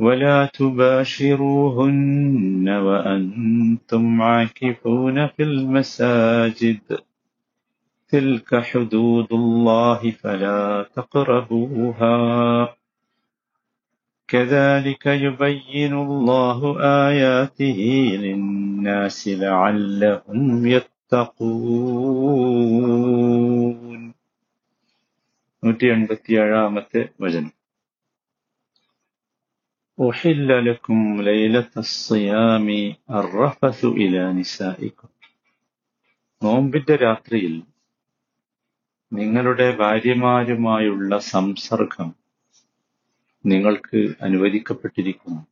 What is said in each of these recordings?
ولا تباشروهن وأنتم عاكفون في المساجد تلك حدود الله فلا تقربوها كذلك يبين الله آياته للناس لعلهم يتقون നൂറ്റി എൺപത്തി ഏഴാമത്തെ വചനം أحل لكم ليلة الصيام الرفث إلى نسائكم നോമ്പിന്റെ രാത്രിയിൽ നിങ്ങളുടെ ഭാര്യമാരുമായുള്ള സംസർഗം നിങ്ങൾക്ക് അനുവദിക്കപ്പെട്ടിരിക്കുന്നു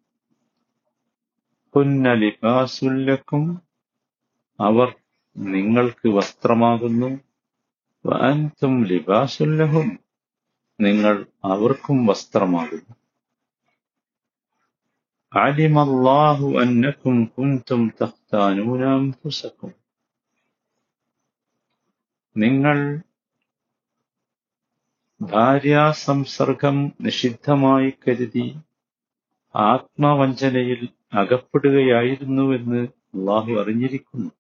പുന്ന ലിബാസുല്ലക്കും അവർ നിങ്ങൾക്ക് വസ്ത്രമാകുന്നു വഅൻതും ലിബാസുല്ലഹും നിങ്ങൾ അവർക്കും വസ്ത്രമാകുന്നു علم الله أنكم كنتم تختانون أنفسكم നിങ്ങൾ ഭാര്യാസംസർഗം നിഷിദ്ധമായി കരുതി ആത്മവഞ്ചനയിൽ അകപ്പെടുകയായിരുന്നുവെന്ന് അള്ളാഹു അറിഞ്ഞിരിക്കുന്നു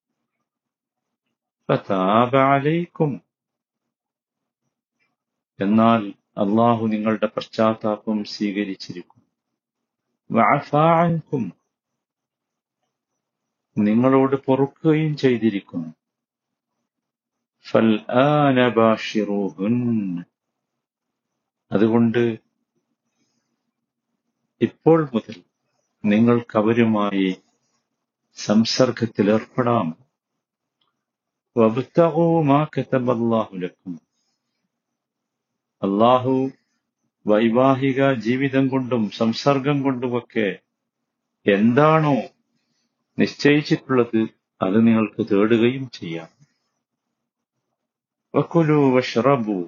ഫതാബ അലൈക്കും എന്നാൽ അള്ളാഹു നിങ്ങളുടെ പശ്ചാത്താപം സ്വീകരിച്ചിരിക്കുന്നു വഅഫാഅൻകും നിങ്ങളോട് പൊറുക്കുകയും ചെയ്തിരിക്കുന്നു. ഫൽആന ബാഷിറൂഹുൻ. അതുകൊണ്ട് ഇപ്പോൾ മുതൽ നിങ്ങൾക്കവരുമായി സംസർഗത്തിലേർപ്പെടാം വബുത്തകോ മാ കതബല്ലാഹു ലക്കും. അള്ളാഹു വൈവാഹിക ജീവിതം കൊണ്ടും സംസർഗം കൊണ്ടുമൊക്കെ എന്താണോ നിശ്ചയിച്ചിട്ടുള്ളത് അത് നിങ്ങൾക്ക് തേടുകയും ചെയ്യാം വക്കുലു വഷ്റബു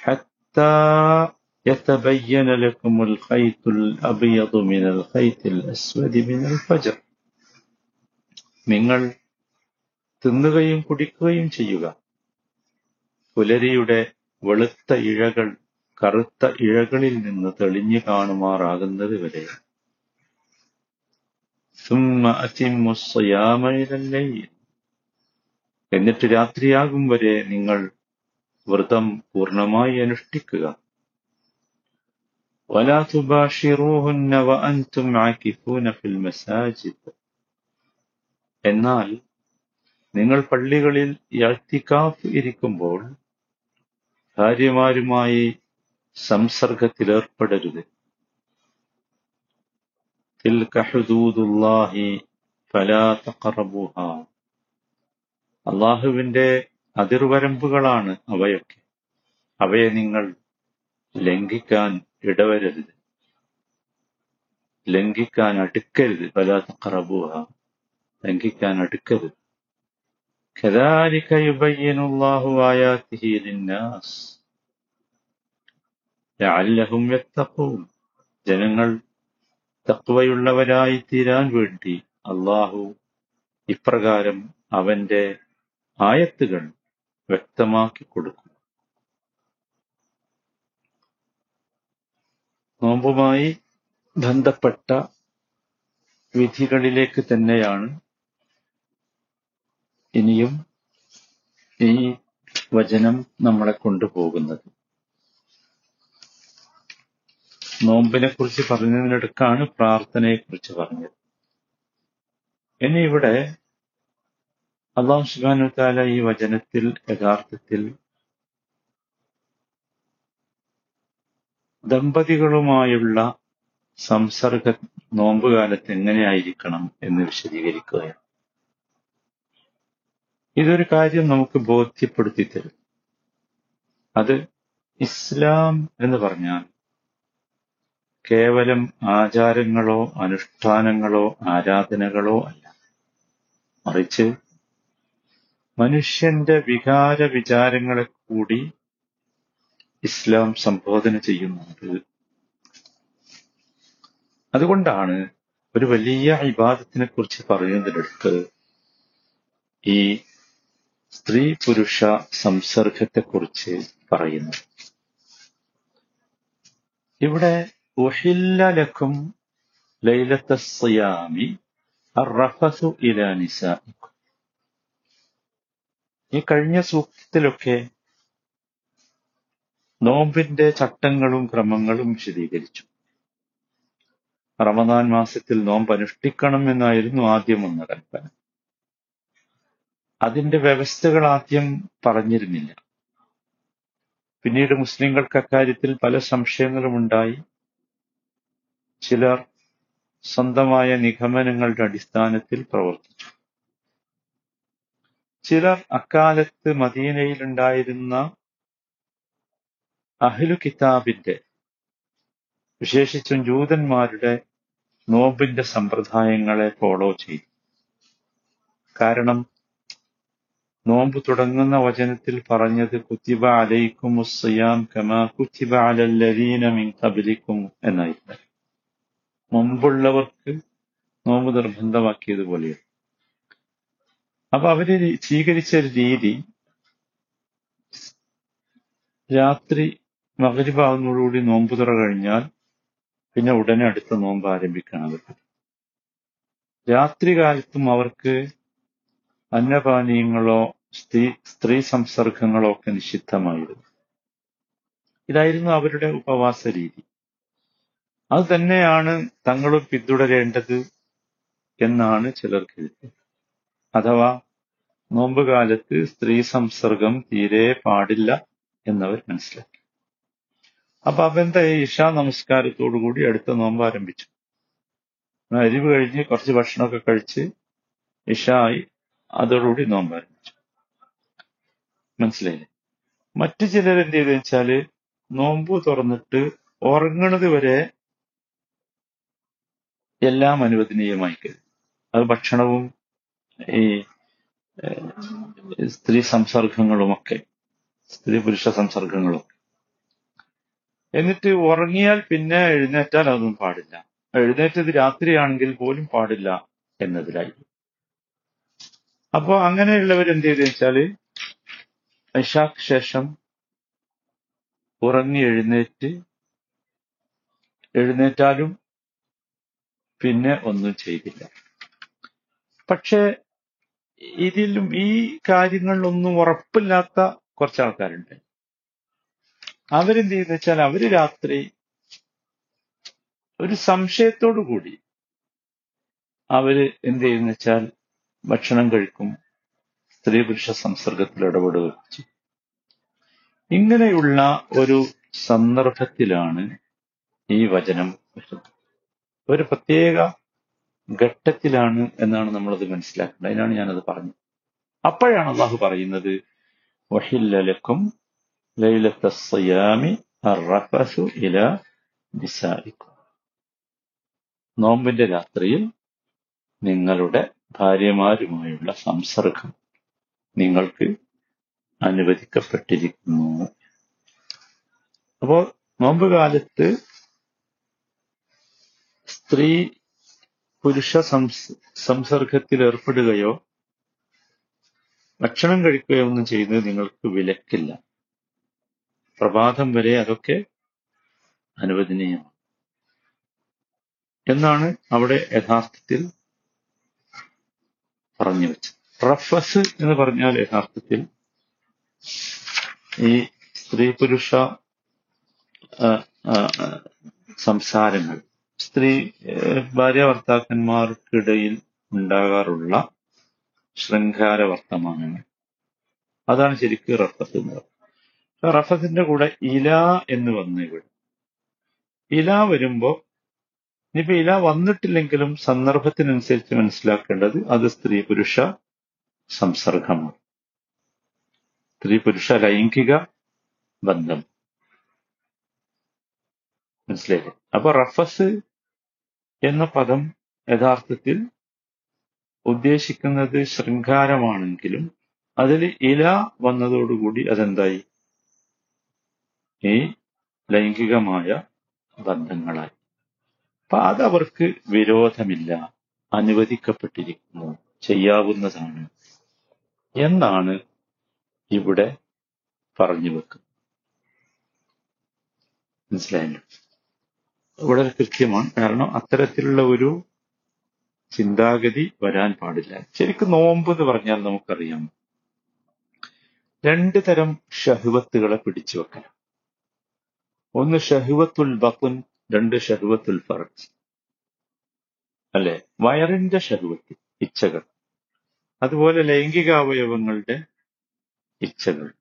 حتى يتبين لكم الخيط الأبيض من الخيط الأسود من الفجر നിങ്ങൾ തിന്നുകയും കുടിക്കുകയും ചെയ്യുക പുലരിയുടെ വെളുത്ത ഇഴകൾ കറുത്ത ഇഴകളിൽ നിന്ന് തെളിഞ്ഞു കാണുമാറാകുന്നത് വരെ ثم أتموا الصيام إلى الليل എന്നിട്ട് രാത്രിയാകും വരെ നിങ്ങൾ വ്രതം പൂർണ്ണമായി അനുഷ്ഠിക്കുക ولا تباشروهن وأنتم عاكفون في المساجد എന്നാൽ നിങ്ങൾ പള്ളികളിൽ ഇഅ്തികാഫ് ഇരിക്കുമ്പോൾ ഭാര്യമാരുമായി സംസർഗത്തിലേർപ്പെടരുത് തിൽക ഹുദൂദുല്ലാഹി ഫലാ തഖറബൂഹ അള്ളാഹുവിന്റെ അതിർവരമ്പുകളാണ് അവയൊക്കെ അവയെ നിങ്ങൾ ലംഘിക്കാൻ ഇടവരരുത് ലംഘിക്കാൻ അടുക്കരുത് ഫലാ തഖറബൂഹ ലംഘിക്കാൻ അടുക്കരുത് كذلك يبين الله آياته للناس ലഅല്ലഹും യത്തഖൂൻ. ജനങ്ങൾ തക്വയുള്ളവരായി തീരാൻ വേണ്ടി അള്ളാഹു ഇപ്രകാരം അവന്റെ ആയത്തുകൾ വ്യക്തമാക്കി കൊടുക്കും. നോമ്പുമായി ബന്ധപ്പെട്ട വിധികളിലേക്ക് തന്നെയാണ് ഇനിയും ഈ വചനം നമ്മളെ കൊണ്ടുപോകുന്നത്. നോമ്പിനെ കുറിച്ച് പറഞ്ഞതിനടുക്കാണ് പ്രാർത്ഥനയെ കുറിച്ച് പറഞ്ഞത്. ഇനി ഇവിടെ അള്ളാഹു സുബാനു താല ഈ വചനത്തിൽ യഥാർത്ഥത്തിൽ ദമ്പതികളുമായുള്ള സംസർഗ നോമ്പുകാലത്ത് എങ്ങനെയായിരിക്കണം എന്ന് വിശദീകരിക്കുകയാണ്. ഇതൊരു കാര്യം നമുക്ക് ബോധ്യപ്പെടുത്തി തരും. അത് ഇസ്ലാം എന്ന് പറഞ്ഞാൽ കേവലം ആചാരങ്ങളോ അനുഷ്ഠാനങ്ങളോ ആരാധനകളോ അല്ല. മറിച്ച് മനുഷ്യന്റെ വികാര വിചാരങ്ങളെ കൂടി ഇസ്ലാം സംബോധന ചെയ്യുന്നുണ്ട്. അതുകൊണ്ടാണ് ഒരു വലിയ വിവാദത്തിനെ കുറിച്ച് പറയുന്നതിനടുത്ത് ഈ സ്ത്രീ പുരുഷ സംസർഗത്തെക്കുറിച്ച് പറയുന്നു ഇവിടെ ഉഹില്ലലക്കും ലൈലത്തസ്യാമി അറഫസു ഇലാ നിസാഇക്കും ഈ കഴിഞ്ഞ സൂക്തത്തിലൊക്കെ നോമ്പിന്റെ ചട്ടങ്ങളും ക്രമങ്ങളും വിശദീകരിച്ചു. റമദാൻ മാസത്തിൽ നോമ്പ് അനുഷ്ഠിക്കണം എന്നായിരുന്നു ആദ്യം വന്ന കൽപ്പന. അതിന്റെ വ്യവസ്ഥകൾ ആദ്യം പറഞ്ഞിരുന്നില്ല. പിന്നീട് മുസ്ലിങ്ങൾക്ക് അക്കാര്യത്തിൽ പല സംശയങ്ങളും ഉണ്ടായി ചിലർ സ്വന്തമായ നിഗമനങ്ങളുടെ അടിസ്ഥാനത്തിൽ പ്രവർത്തിച്ചു. ചിലർ അക്കാലത്ത് മദീനയിലുണ്ടായിരുന്ന അഹ്ലു കിതാബിന്റെ വിശേഷിച്ചും ജൂതന്മാരുടെ നോമ്പിന്റെ സമ്പ്രദായങ്ങളെ ഫോളോ ചെയ്തു. കാരണം നോമ്പ് തുടങ്ങുന്ന വചനത്തിൽ പറഞ്ഞത് കുത്തിബ അലൈക്കും കമാ കുത്തിബ അലല്ലദീന മിൻ കബലിക്കും എന്നായിരുന്നു. മുമ്പുള്ളവർക്ക് നോമ്പ് നിർബന്ധമാക്കിയതുപോലെയാണ് അപ്പൊ അവർ സ്വീകരിച്ച ഒരു രീതി രാത്രി മകരിഭാവുന്നതോടുകൂടി നോമ്പ് തുറ കഴിഞ്ഞാൽ പിന്നെ ഉടനെ അടുത്ത നോമ്പ് ആരംഭിക്കണം അവർക്ക് രാത്രി കാലത്തും അവർക്ക് അന്നപാനീയങ്ങളോ സ്ത്രീ സ്ത്രീ സംസർഗങ്ങളോ ഒക്കെ നിഷിദ്ധമായിരുന്നു. ഇതായിരുന്നു അവരുടെ ഉപവാസ രീതി. അത് തന്നെയാണ് തങ്ങളും പിന്തുടരേണ്ടത് എന്നാണ് ചിലർ കരുതുന്നത് അഥവാ നോമ്പുകാലത്ത് സ്ത്രീ സംസർഗം തീരെ പാടില്ല എന്നവർ മനസ്സിലാക്കി. അപ്പൊ അവന്റെ ഇഷാ നമസ്കാരത്തോടു കൂടി അടുത്ത നോമ്പ് ആരംഭിച്ചു. അരിവ് കഴിഞ്ഞ് കുറച്ച് ഭക്ഷണമൊക്കെ കഴിച്ച് ഇഷായി അതോടുകൂടി നോമ്പ് ആരംഭിച്ചു. മനസ്സിലായില്ലേ? മറ്റു ചിലർ എന്ത് ചെയ്തെന്ന് വെച്ചാൽ നോമ്പ് തുറന്നിട്ട് ഉറങ്ങണത് വരെ എല്ലാം അനുവദനീയമായി കരുതി അത് ഭക്ഷണവും ഈ സ്ത്രീ സംസർഗങ്ങളുമൊക്കെ സ്ത്രീ പുരുഷ സംസർഗങ്ങളും എന്നിട്ട് ഉറങ്ങിയാൽ പിന്നെ എഴുന്നേറ്റാൽ അതൊന്നും പാടില്ല. എഴുന്നേറ്റത് രാത്രിയാണെങ്കിൽ പോലും പാടില്ല എന്നതിലായി അപ്പോ അങ്ങനെയുള്ളവർ എന്ത് ചെയ്തെന്ന് വെച്ചാൽ ഇഷാക്ക് ശേഷം ഉറങ്ങി എഴുന്നേറ്റ് എഴുന്നേറ്റാലും പിന്നെ ഒന്നും ചെയ്തില്ല. പക്ഷെ ഇതിലും ഈ കാര്യങ്ങളിലൊന്നും ഉറപ്പില്ലാത്ത കുറച്ച് ആൾക്കാരുണ്ട് അവരെന്ത് ചെയ്യുന്ന വെച്ചാൽ അവർ രാത്രി ഒരു സംശയത്തോടു കൂടി അവർ എന്ത് ചെയ്യുന്ന വെച്ചാൽ ഭക്ഷണം കഴിക്കും സ്ത്രീ പുരുഷ സംസർഗത്തിൽ ഇടപെടുകയും ഇങ്ങനെയുള്ള ഒരു സന്ദർഭത്തിലാണ് ഈ വചനം വരുന്നത്. ഒരു പ്രത്യേക ഘട്ടത്തിലാണ് എന്നാണ് നമ്മളത് മനസ്സിലാക്കേണ്ടത് അതിനാണ് ഞാനത് പറഞ്ഞത്. അപ്പോഴാണ് അള്ളാഹു പറയുന്നത് വഹില്ലലക്കും ലൈലത്തസ്സയാമി അറഫസു ഇല നിസായിക്കും നോമ്പിന്റെ രാത്രിയിൽ നിങ്ങളുടെ ഭാര്യമാരുമായുള്ള സംസർഗം നിങ്ങൾക്ക് അനുവദിക്കപ്പെട്ടിരിക്കുന്നു. അപ്പോൾ നോമ്പ് കാലത്ത് സ്ത്രീ പുരുഷ സംസ് സംസർഗത്തിൽ ഏർപ്പെടുകയോ ഭക്ഷണം കഴിക്കുകയോ ഒന്നും ചെയ്യുന്നത് നിങ്ങൾക്ക് വിലക്കില്ല. പ്രഭാതം വരെ അതൊക്കെ അനുവദനീയമാണ്. എന്നാണ് അവിടെ യഥാർത്ഥത്തിൽ പറഞ്ഞു വെച്ചത്. റഫസ് എന്ന് പറഞ്ഞാൽ യഥാർത്ഥത്തിൽ ഈ സ്ത്രീ പുരുഷ സംസാരങ്ങൾ സ്ത്രീ ഭാര്യ ഭർത്താക്കന്മാർക്കിടയിൽ ഉണ്ടാകാറുള്ള ശൃംഖാര വർത്തമാനങ്ങൾ. അതാണ് ശരിക്കും റഫത്ത് എന്ന് പറയുന്നത്. റഫത്തിന്റെ കൂടെ ഇല എന്ന് വന്നു ഇവിടെ ഇല വരുമ്പോ ഇനിയിപ്പോ ഇല വന്നിട്ടില്ലെങ്കിലും സന്ദർഭത്തിനനുസരിച്ച് മനസ്സിലാക്കേണ്ടത് അത് സ്ത്രീ പുരുഷ സംസർഗമാണ്. സ്ത്രീ പുരുഷ ലൈംഗിക ബന്ധം. മനസ്സിലായില്ലേ? അപ്പൊ റഫസ് എന്ന പദം യഥാർത്ഥത്തിൽ ഉദ്ദേശിക്കുന്നത് ശൃംഗാരമാണെങ്കിലും അതിൽ ഇല വന്നതോടുകൂടി അതെന്തായി? ഈ ലൈംഗികമായ ബന്ധങ്ങളായി. അപ്പൊ അതവർക്ക് വിരോധമില്ല അനുവദിക്കപ്പെട്ടിരിക്കുന്നു ചെയ്യാവുന്നതാണ് എന്നാണ് ഇവിടെ പറഞ്ഞു വെക്കുന്നത് മനസ്സിലായല്ലോ? വളരെ കൃത്യമാണ്. കാരണം അത്തരത്തിലുള്ള ഒരു ചിന്താഗതി വരാൻ പാടില്ല. ശരിക്കും നോമ്പ് എന്ന് പറഞ്ഞാൽ നമുക്കറിയാം. രണ്ട് തരം ഷഹുവത്തുകളെ പിടിച്ചു വെക്കണം. ഒന്ന് ഷഹുവത്തുൽ ബത്തുൻ രണ്ട് ഷഹുവത്തുൽ ഫർജ്. അല്ലെ? വയറിന്റെ ഷഹുവത്ത് ഇച്ഛകൾ. അതുപോലെ ലൈംഗിക അവയവങ്ങളുടെ ഇച്ഛകൾ.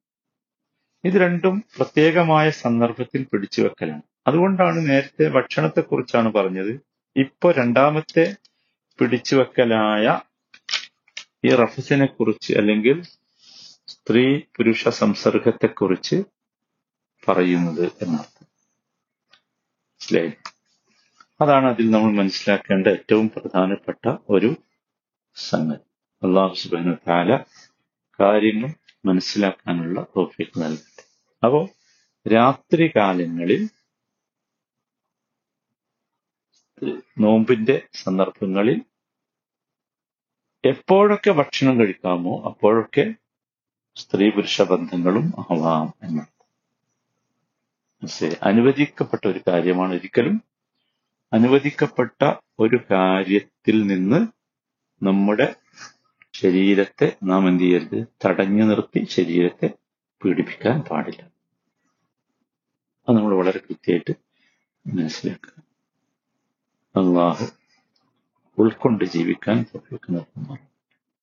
ഇത് രണ്ടും പ്രത്യേകമായ സന്ദർഭത്തിൽ പിടിച്ചു വെക്കലാണ്. അതുകൊണ്ടാണ് നേരത്തെ ഭക്ഷണത്തെക്കുറിച്ചാണ് പറഞ്ഞത്. ഇപ്പൊ രണ്ടാമത്തെ പിടിച്ചുവെക്കലായ ഈ റഫസിനെ കുറിച്ച് അല്ലെങ്കിൽ സ്ത്രീ പുരുഷ സംസർഗത്തെക്കുറിച്ച് പറയുന്നത് എന്നർത്ഥം. മനസ്സിലായി അതാണ് അതിൽ നമ്മൾ മനസ്സിലാക്കേണ്ട ഏറ്റവും പ്രധാനപ്പെട്ട ഒരു സംഗതി. അള്ളാഹു സുബാന താല കാര്യങ്ങൾ മനസ്സിലാക്കാനുള്ള തോഫിക്ക് നൽകട്ടെ. അപ്പോ രാത്രി കാലങ്ങളിൽ നോമ്പിന്റെ സന്ദർഭങ്ങളിൽ എപ്പോഴൊക്കെ ഭക്ഷണം കഴിക്കാമോ അപ്പോഴൊക്കെ സ്ത്രീ പുരുഷ ബന്ധങ്ങളും ആവാം എന്നാണ് അനുവദിക്കപ്പെട്ട ഒരു കാര്യമാണ് ഒരിക്കലും അനുവദിക്കപ്പെട്ട ഒരു കാര്യത്തിൽ നിന്ന് നമ്മുടെ ശരീരത്തെ നാം എന്ത് ചെയ്യരുത്? തടഞ്ഞു നിർത്തി ശരീരത്തെ പീഡിപ്പിക്കാൻ പാടില്ല. അത് നമ്മൾ വളരെ കൃത്യമായിട്ട് മനസ്സിലാക്കുക. അള്ളാഹു ഉൾക്കൊണ്ട് ജീവിക്കാൻ തോഫിക്ക് നൽകുന്നു